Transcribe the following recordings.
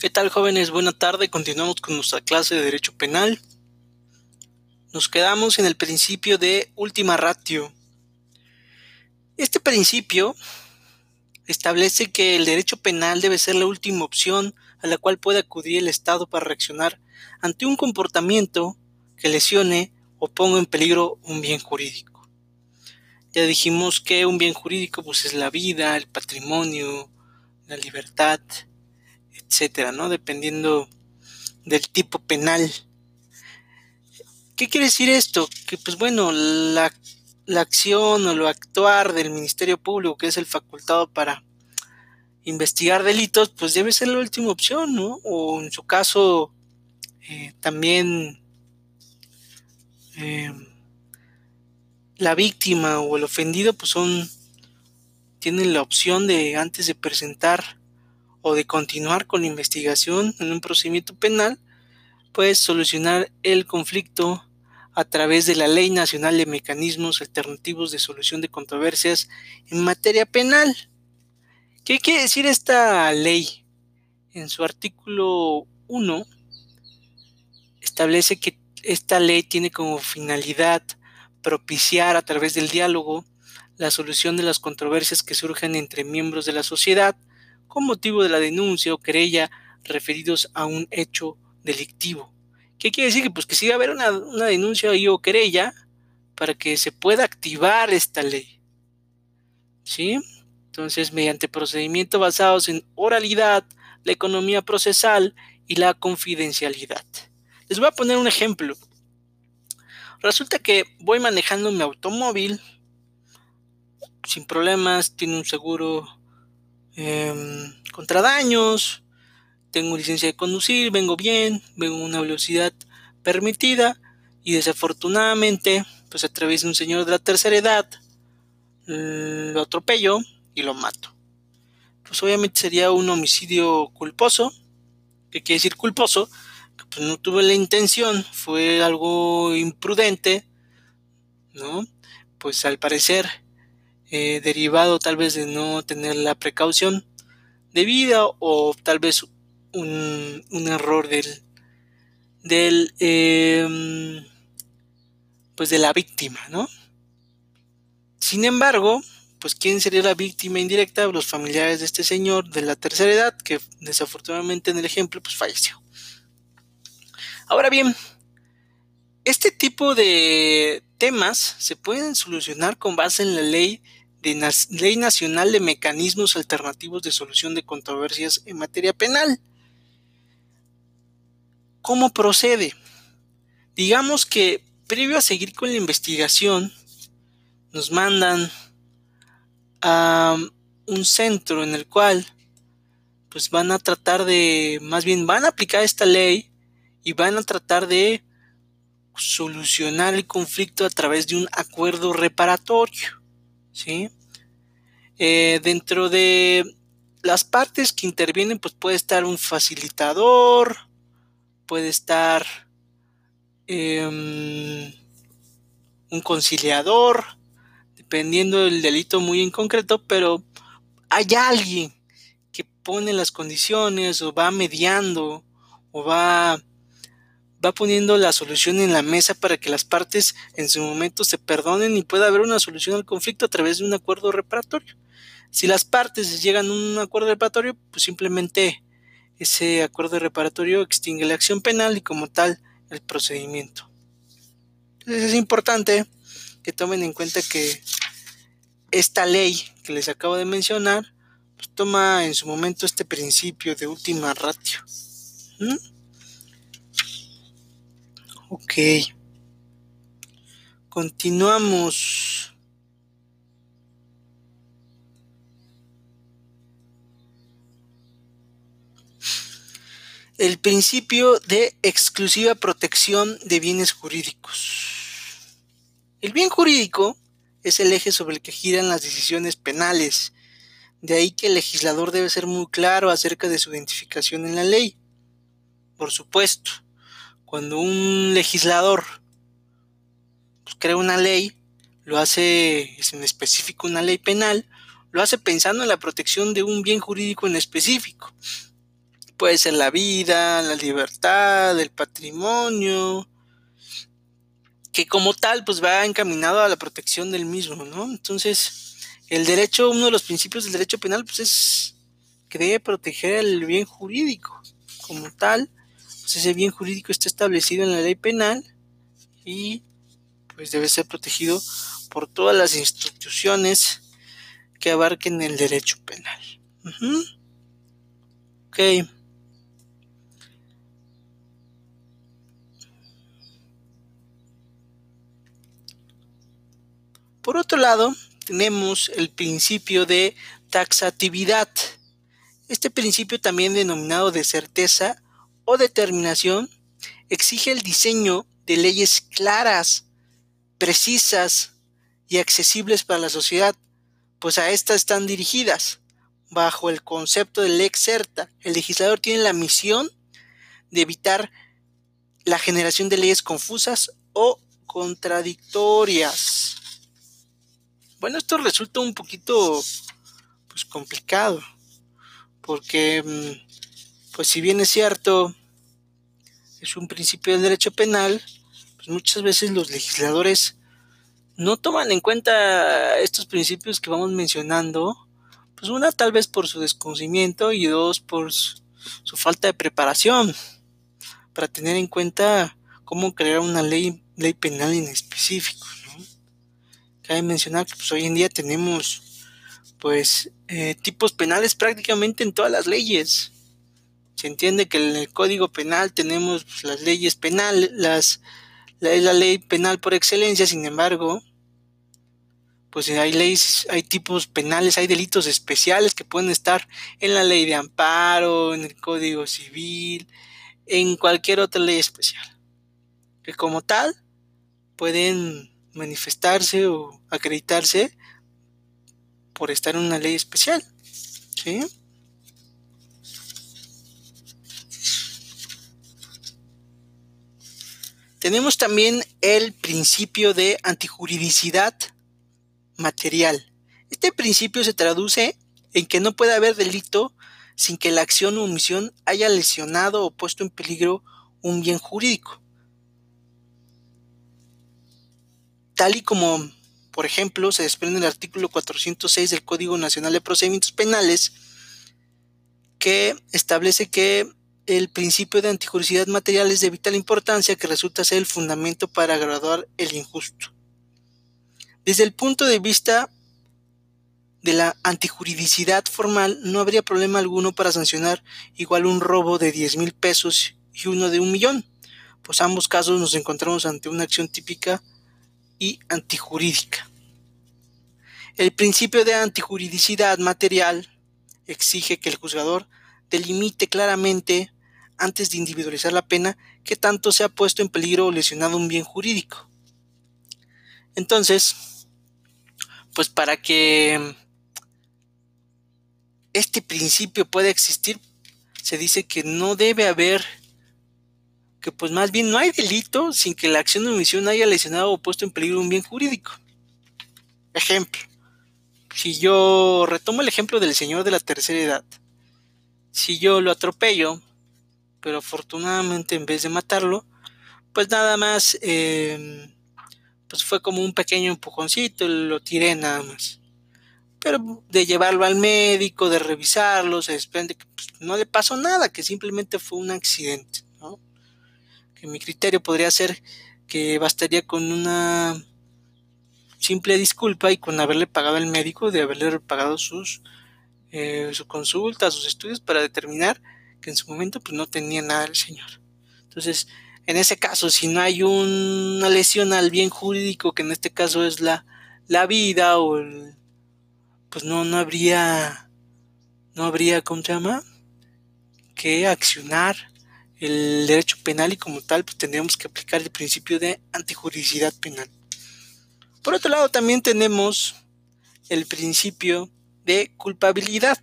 ¿Qué tal jóvenes? Buena tarde. Continuamos con nuestra clase de Derecho Penal. Nos quedamos en el principio de última ratio. Este principio establece que el derecho penal debe ser la última opción a la cual puede acudir el Estado para reaccionar ante un comportamiento que lesione o ponga en peligro un bien jurídico. Ya dijimos que un bien jurídico pues es la vida, el patrimonio, la libertad, etcétera, ¿no? Dependiendo del tipo penal. ¿Qué quiere decir esto? Que pues bueno, la, la acción o lo actuar del Ministerio Público, que es el facultado para investigar delitos, pues debe ser la última opción, ¿no? O en su caso, eh, también eh, la víctima o el ofendido, pues son, tienen la opción de antes de presentar o de continuar con la investigación en un procedimiento penal, pues solucionar el conflicto a través de la Ley Nacional de Mecanismos Alternativos de Solución de Controversias en materia penal. ¿Qué quiere decir esta ley? En su artículo 1 establece que esta ley tiene como finalidad propiciar a través del diálogo la solución de las controversias que surgen entre miembros de la sociedad, con motivo de la denuncia o querella referidos a un hecho delictivo. ¿Qué quiere decir? Pues que si va a haber una, denuncia o querella para que se pueda activar esta ley. ¿Sí? Entonces, mediante procedimientos basados en oralidad, la economía procesal y la confidencialidad. Les voy a poner un ejemplo. Resulta que voy manejando mi automóvil sin problemas, tiene un seguro Em, contra daños, tengo licencia de conducir, vengo bien, vengo a una velocidad permitida y desafortunadamente, pues a través de un señor de la tercera edad, lo atropello y lo mato. Pues obviamente sería un homicidio culposo. ¿Qué quiere decir culposo? Que pues no tuve la intención, fue algo imprudente, ¿no? Pues al parecer eh, derivado tal vez de no tener la precaución debida o tal vez un, error del, del em, pues de la víctima, ¿no? Sin embargo, pues quién sería la víctima indirecta, los familiares de este señor de la tercera edad, que desafortunadamente en el ejemplo pues falleció. Ahora bien, este tipo de temas se pueden solucionar con base en la ley de Ley Nacional de Mecanismos Alternativos de Solución de Controversias en materia penal. ¿Cómo procede? Digamos que previo a seguir con la investigación, nos mandan a un centro en el cual pues van a tratar de, más bien van a aplicar esta ley y van a tratar de solucionar el conflicto a través de un acuerdo reparatorio. ¿Sí? Eh, dentro de las partes que intervienen, pues puede estar un facilitador, puede estar em, un conciliador, dependiendo del delito muy en concreto, pero hay alguien que pone las condiciones o va mediando o va va poniendo la solución en la mesa para que las partes en su momento se perdonen y pueda haber una solución al conflicto a través de un acuerdo reparatorio. Si las partes llegan a un acuerdo reparatorio, pues simplemente ese acuerdo reparatorio extingue la acción penal y como tal el procedimiento. Entonces es importante que tomen en cuenta que esta ley que les acabo de mencionar pues toma en su momento este principio de última ratio. ¿Mm? Ok. Continuamos. El principio de exclusiva protección de bienes jurídicos. El bien jurídico es el eje sobre el que giran las decisiones penales. De ahí que el legislador debe ser muy claro acerca de su identificación en la ley. Por supuesto, cuando un legislador pues, crea una ley, lo hace, es en específico una ley penal, lo hace pensando en la protección de un bien jurídico en específico. puede ser la vida, la libertad, el patrimonio, que como tal pues va encaminado a la protección del mismo, ¿no? Entonces, el derecho, uno de los principios del derecho penal pues es que debe proteger el bien jurídico. Como tal, ese bien jurídico está establecido en la ley penal y pues debe ser protegido por todas las instituciones que abarquen el derecho penal. Ok. Por otro lado, tenemos el principio de taxatividad. Este principio, también denominado de certeza o determinación, exige el diseño de leyes claras, precisas y accesibles para la sociedad, pues a estas están dirigidas. Bajo el concepto de lex certa, el legislador tiene la misión de evitar la generación de leyes confusas o contradictorias. Bueno, esto resulta un poquito pues complicado, porque mm, pues si bien es cierto es un principio del derecho penal, pues muchas veces los legisladores no toman en cuenta estos principios que vamos mencionando, pues una tal vez por su desconocimiento y dos por su, falta de preparación para tener en cuenta cómo crear una ley, ley penal en específico. Cabe mencionar que pues, hoy en día tenemos pues eh, tipos penales prácticamente en todas las leyes. Se entiende que en el Código Penal tenemos pues, las leyes penales, las, la, la ley penal por excelencia, sin embargo, pues hay leyes, hay tipos penales, hay delitos especiales que pueden estar en la ley de amparo, en el Código Civil, en cualquier otra ley especial. Que como tal pueden manifestarse o acreditarse por estar en una ley especial. ¿sí? Tenemos también el principio de antijuridicidad material. Este principio se traduce en que no puede haber delito sin que la acción o omisión haya lesionado o puesto en peligro un bien jurídico. tal y como, por ejemplo, se desprende el artículo 406 del Código Nacional de Procedimientos Penales, que establece que el principio de antijuricidad material es de vital importancia que resulta ser el fundamento para graduar el injusto. Desde el punto de vista de la antijuridicidad formal, no habría problema alguno para sancionar igual un robo de 10 mil pesos y uno de un millón, pues ambos casos nos encontramos ante una acción típica y antijurídica. El principio de antijuridicidad material exige que el juzgador delimite claramente, antes de individualizar la pena, que tanto se ha puesto en peligro o lesionado un bien jurídico. Entonces, pues para que este principio pueda existir, se dice que no debe haber que pues más bien no hay delito sin que la acción de omisión haya lesionado o puesto en peligro un bien jurídico. Ejemplo, si yo retomo el ejemplo del señor de la tercera edad, si yo lo atropello, pero afortunadamente en vez de matarlo, pues nada más, em, pues fue como un pequeño empujoncito, lo tiré nada más. Pero de llevarlo al médico, de revisarlo, se desprende que pues, no le pasó nada, que simplemente fue un accidente que mi criterio podría ser que bastaría con una simple disculpa y con haberle pagado al médico, de haberle pagado sus eh, su consulta, sus estudios para determinar que en su momento pues no tenía nada el señor. Entonces, en ese caso, si no hay una lesión al bien jurídico, que en este caso es la, la vida o el, pues no, no habría, no habría, ¿cómo se llama? Que accionar el derecho penal y como tal pues tendríamos que aplicar el principio de antijuridicidad penal. Por otro lado también tenemos el principio de culpabilidad,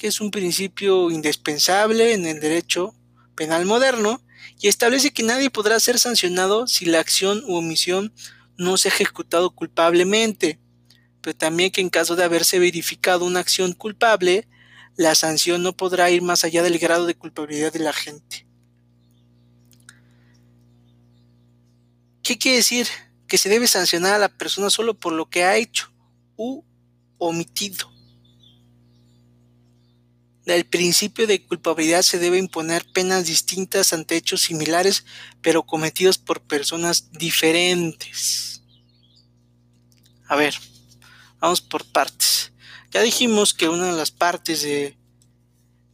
que es un principio indispensable en el derecho penal moderno y establece que nadie podrá ser sancionado si la acción u omisión no se ha ejecutado culpablemente, pero también que en caso de haberse verificado una acción culpable, la sanción no podrá ir más allá del grado de culpabilidad de la gente. ¿Qué quiere decir? Que se debe sancionar a la persona solo por lo que ha hecho u omitido. Del principio de culpabilidad se debe imponer penas distintas ante hechos similares, pero cometidos por personas diferentes. A ver, vamos por partes. Ya dijimos que una de las partes de,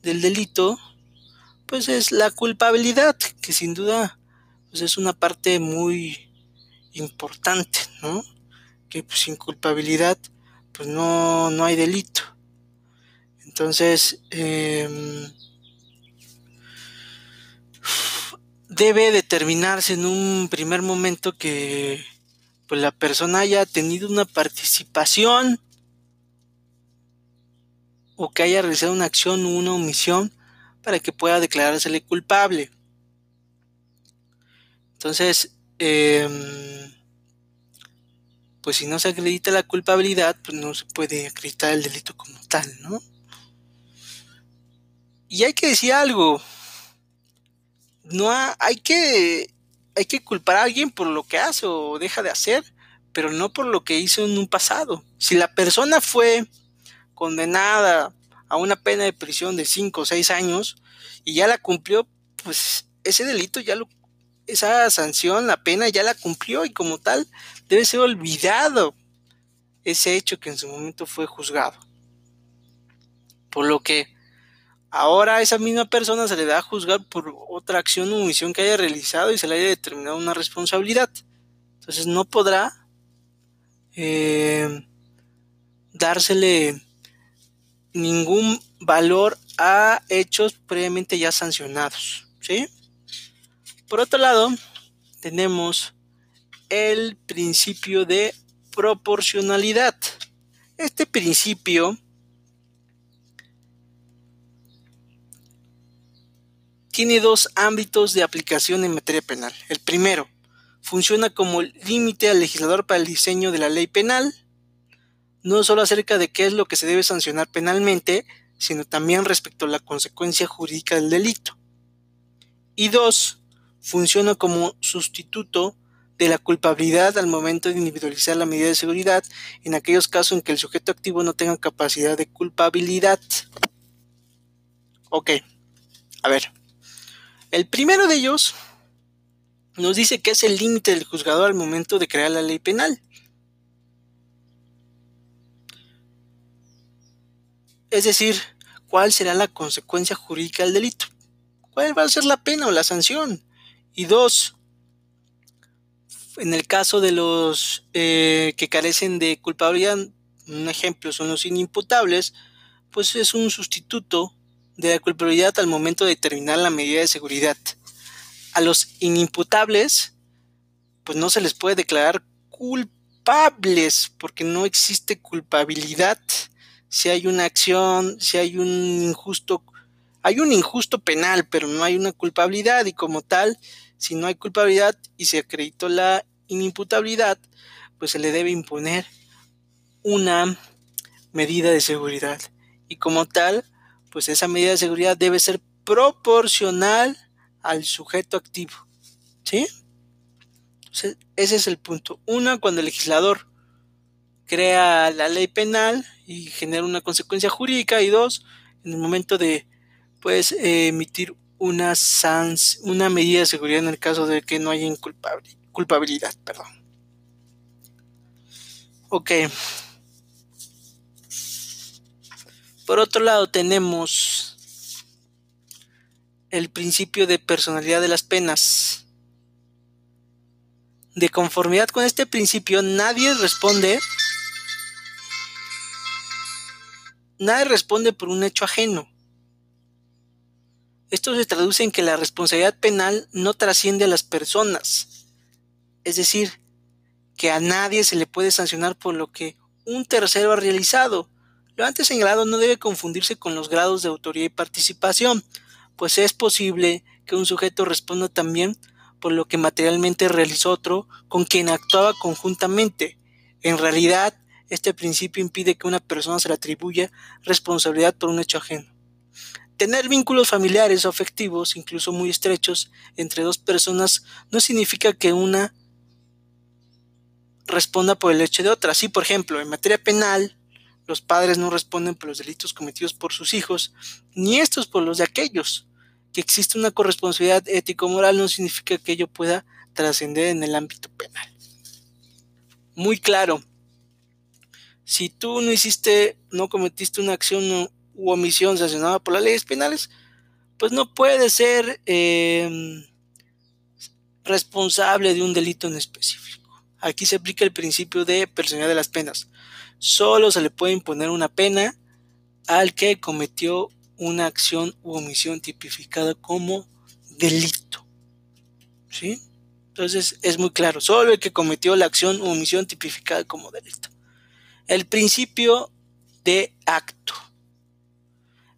del delito, pues es la culpabilidad, que sin duda pues es una parte muy importante, ¿no? Que pues, sin culpabilidad, pues no, no hay delito. Entonces, em, debe determinarse en un primer momento que pues, la persona haya tenido una participación o que haya realizado una acción o una omisión para que pueda declarársele culpable. Entonces, em, pues si no se acredita la culpabilidad, pues no se puede acreditar el delito como tal, ¿no? Y hay que decir algo. No hay que hay que culpar a alguien por lo que hace o deja de hacer, pero no por lo que hizo en un pasado. Si la persona fue condenada a una pena de prisión de 5 o 6 años y ya la cumplió, pues ese delito ya lo esa sanción, la pena ya la cumplió y como tal debe ser olvidado ese hecho que en su momento fue juzgado. Por lo que Ahora a esa misma persona se le da a juzgar por otra acción o omisión que haya realizado y se le haya determinado una responsabilidad. Entonces no podrá eh, dársele ningún valor a hechos previamente ya sancionados. ¿sí? Por otro lado, tenemos el principio de proporcionalidad. Este principio tiene dos ámbitos de aplicación en materia penal. El primero, funciona como límite al legislador para el diseño de la ley penal, no solo acerca de qué es lo que se debe sancionar penalmente, sino también respecto a la consecuencia jurídica del delito. Y dos, funciona como sustituto de la culpabilidad al momento de individualizar la medida de seguridad en aquellos casos en que el sujeto activo no tenga capacidad de culpabilidad. Ok, a ver. El primero de ellos nos dice que es el límite del juzgador al momento de crear la ley penal. Es decir, cuál será la consecuencia jurídica del delito, cuál va a ser la pena o la sanción. Y dos, en el caso de los eh, que carecen de culpabilidad, un ejemplo son los inimputables, pues es un sustituto de la culpabilidad al momento de determinar la medida de seguridad. A los inimputables, pues no se les puede declarar culpables porque no existe culpabilidad. Si hay una acción, si hay un injusto, hay un injusto penal, pero no hay una culpabilidad y como tal, si no hay culpabilidad y se acreditó la inimputabilidad, pues se le debe imponer una medida de seguridad. Y como tal, pues esa medida de seguridad debe ser proporcional al sujeto activo. ¿Sí? ese es el punto. Una, cuando el legislador crea la ley penal y genera una consecuencia jurídica. Y dos, en el momento de pues, emitir una, una medida de seguridad en el caso de que no haya culpabilidad. Perdón. Ok. Por otro lado tenemos el principio de personalidad de las penas. De conformidad con este principio, nadie responde nadie responde por un hecho ajeno. Esto se traduce en que la responsabilidad penal no trasciende a las personas. Es decir, que a nadie se le puede sancionar por lo que un tercero ha realizado, lo antes señalado no debe confundirse con los grados de autoría y participación, pues es posible que un sujeto responda también por lo que materialmente realizó otro con quien actuaba conjuntamente. En realidad, este principio impide que una persona se le atribuya responsabilidad por un hecho ajeno. Tener vínculos familiares o afectivos, incluso muy estrechos, entre dos personas no significa que una responda por el hecho de otra. Así, por ejemplo, en materia penal, los padres no responden por los delitos cometidos por sus hijos, ni estos por los de aquellos. Que existe una corresponsabilidad ético-moral no significa que ello pueda trascender en el ámbito penal. Muy claro, si tú no hiciste, no cometiste una acción u omisión sancionada por las leyes penales, pues no puedes ser em, responsable de un delito en específico. Aquí se aplica el principio de personalidad de las penas. Solo se le puede imponer una pena al que cometió una acción u omisión tipificada como delito. ¿Sí? Entonces es muy claro, solo el que cometió la acción u omisión tipificada como delito. El principio de acto.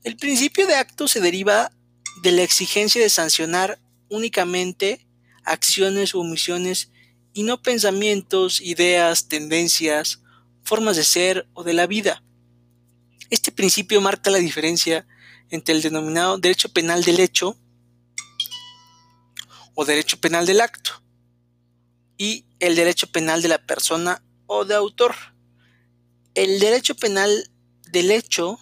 El principio de acto se deriva de la exigencia de sancionar únicamente acciones u omisiones y no pensamientos, ideas, tendencias, formas de ser o de la vida. Este principio marca la diferencia entre el denominado derecho penal del hecho o derecho penal del acto y el derecho penal de la persona o de autor. El derecho penal del hecho,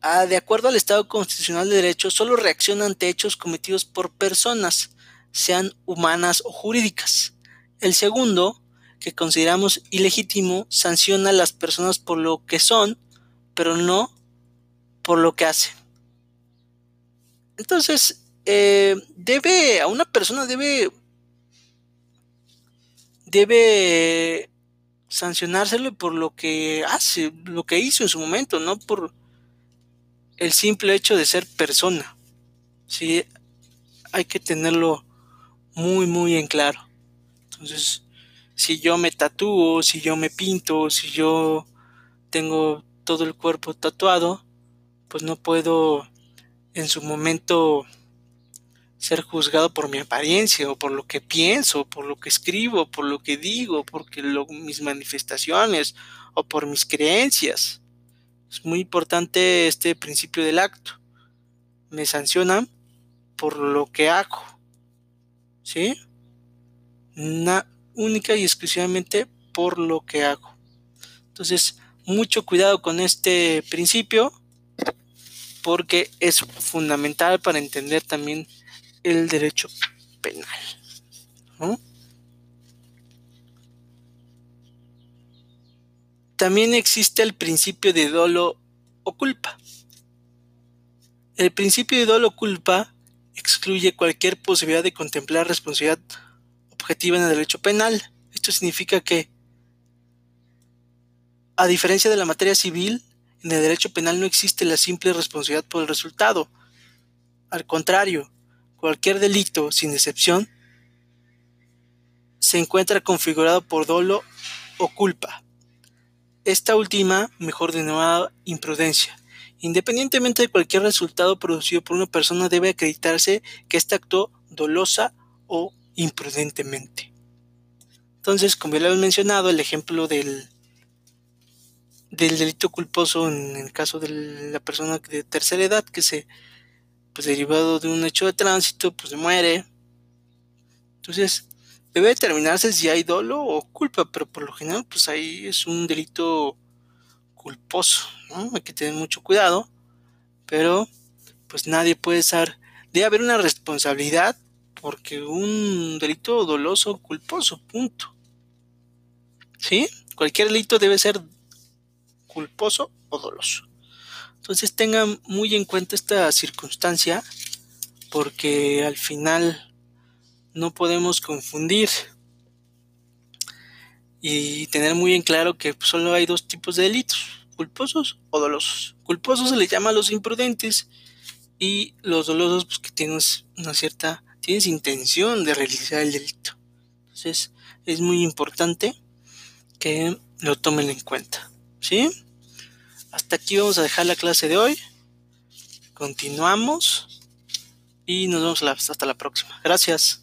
ah, de acuerdo al Estado Constitucional de Derecho, solo reacciona ante hechos cometidos por personas, sean humanas o jurídicas. El segundo, que consideramos ilegítimo, sanciona a las personas por lo que son, pero no por lo que hacen. Entonces, eh, debe, a una persona debe, debe sancionárselo por lo que hace, lo que hizo en su momento, no por el simple hecho de ser persona. Sí, hay que tenerlo muy, muy en claro. Entonces, si yo me tatúo, si yo me pinto, si yo tengo todo el cuerpo tatuado, pues no puedo en su momento ser juzgado por mi apariencia o por lo que pienso, por lo que escribo, por lo que digo, porque mis manifestaciones o por mis creencias. Es muy importante este principio del acto. Me sancionan por lo que hago. ¿Sí? Una única y exclusivamente por lo que hago. Entonces, mucho cuidado con este principio porque es fundamental para entender también el derecho penal. También existe el principio de dolo o culpa. El principio de dolo o culpa excluye cualquier posibilidad de contemplar responsabilidad en el derecho penal. Esto significa que, a diferencia de la materia civil, en el derecho penal no existe la simple responsabilidad por el resultado. Al contrario, Cualquier delito, sin excepción, se encuentra configurado por dolo o culpa. Esta última, mejor denominada imprudencia. Independientemente de cualquier resultado producido por una persona, debe acreditarse que ésta actuó dolosa o imprudentemente. Entonces, como ya lo he mencionado, el ejemplo del, del delito culposo en el caso de la persona de tercera edad que se pues derivado de un hecho de tránsito, pues muere. Entonces, debe determinarse si hay dolo o culpa, pero por lo general, pues ahí es un delito culposo, ¿no? Hay que tener mucho cuidado, pero pues nadie puede estar, debe haber una responsabilidad porque un delito doloso o culposo, punto. ¿Sí? Cualquier delito debe ser culposo o doloso. Entonces tengan muy en cuenta esta circunstancia porque al final no podemos confundir y tener muy en claro que solo hay dos tipos de delitos, culposos o dolosos. Culposos se les llama a los imprudentes y los dolosos pues que tienen una cierta tienes intención de realizar el delito. Entonces es muy importante que lo tomen en cuenta, ¿sí? Hasta aquí vamos a dejar la clase de hoy. Continuamos y nos vemos hasta la próxima. Gracias.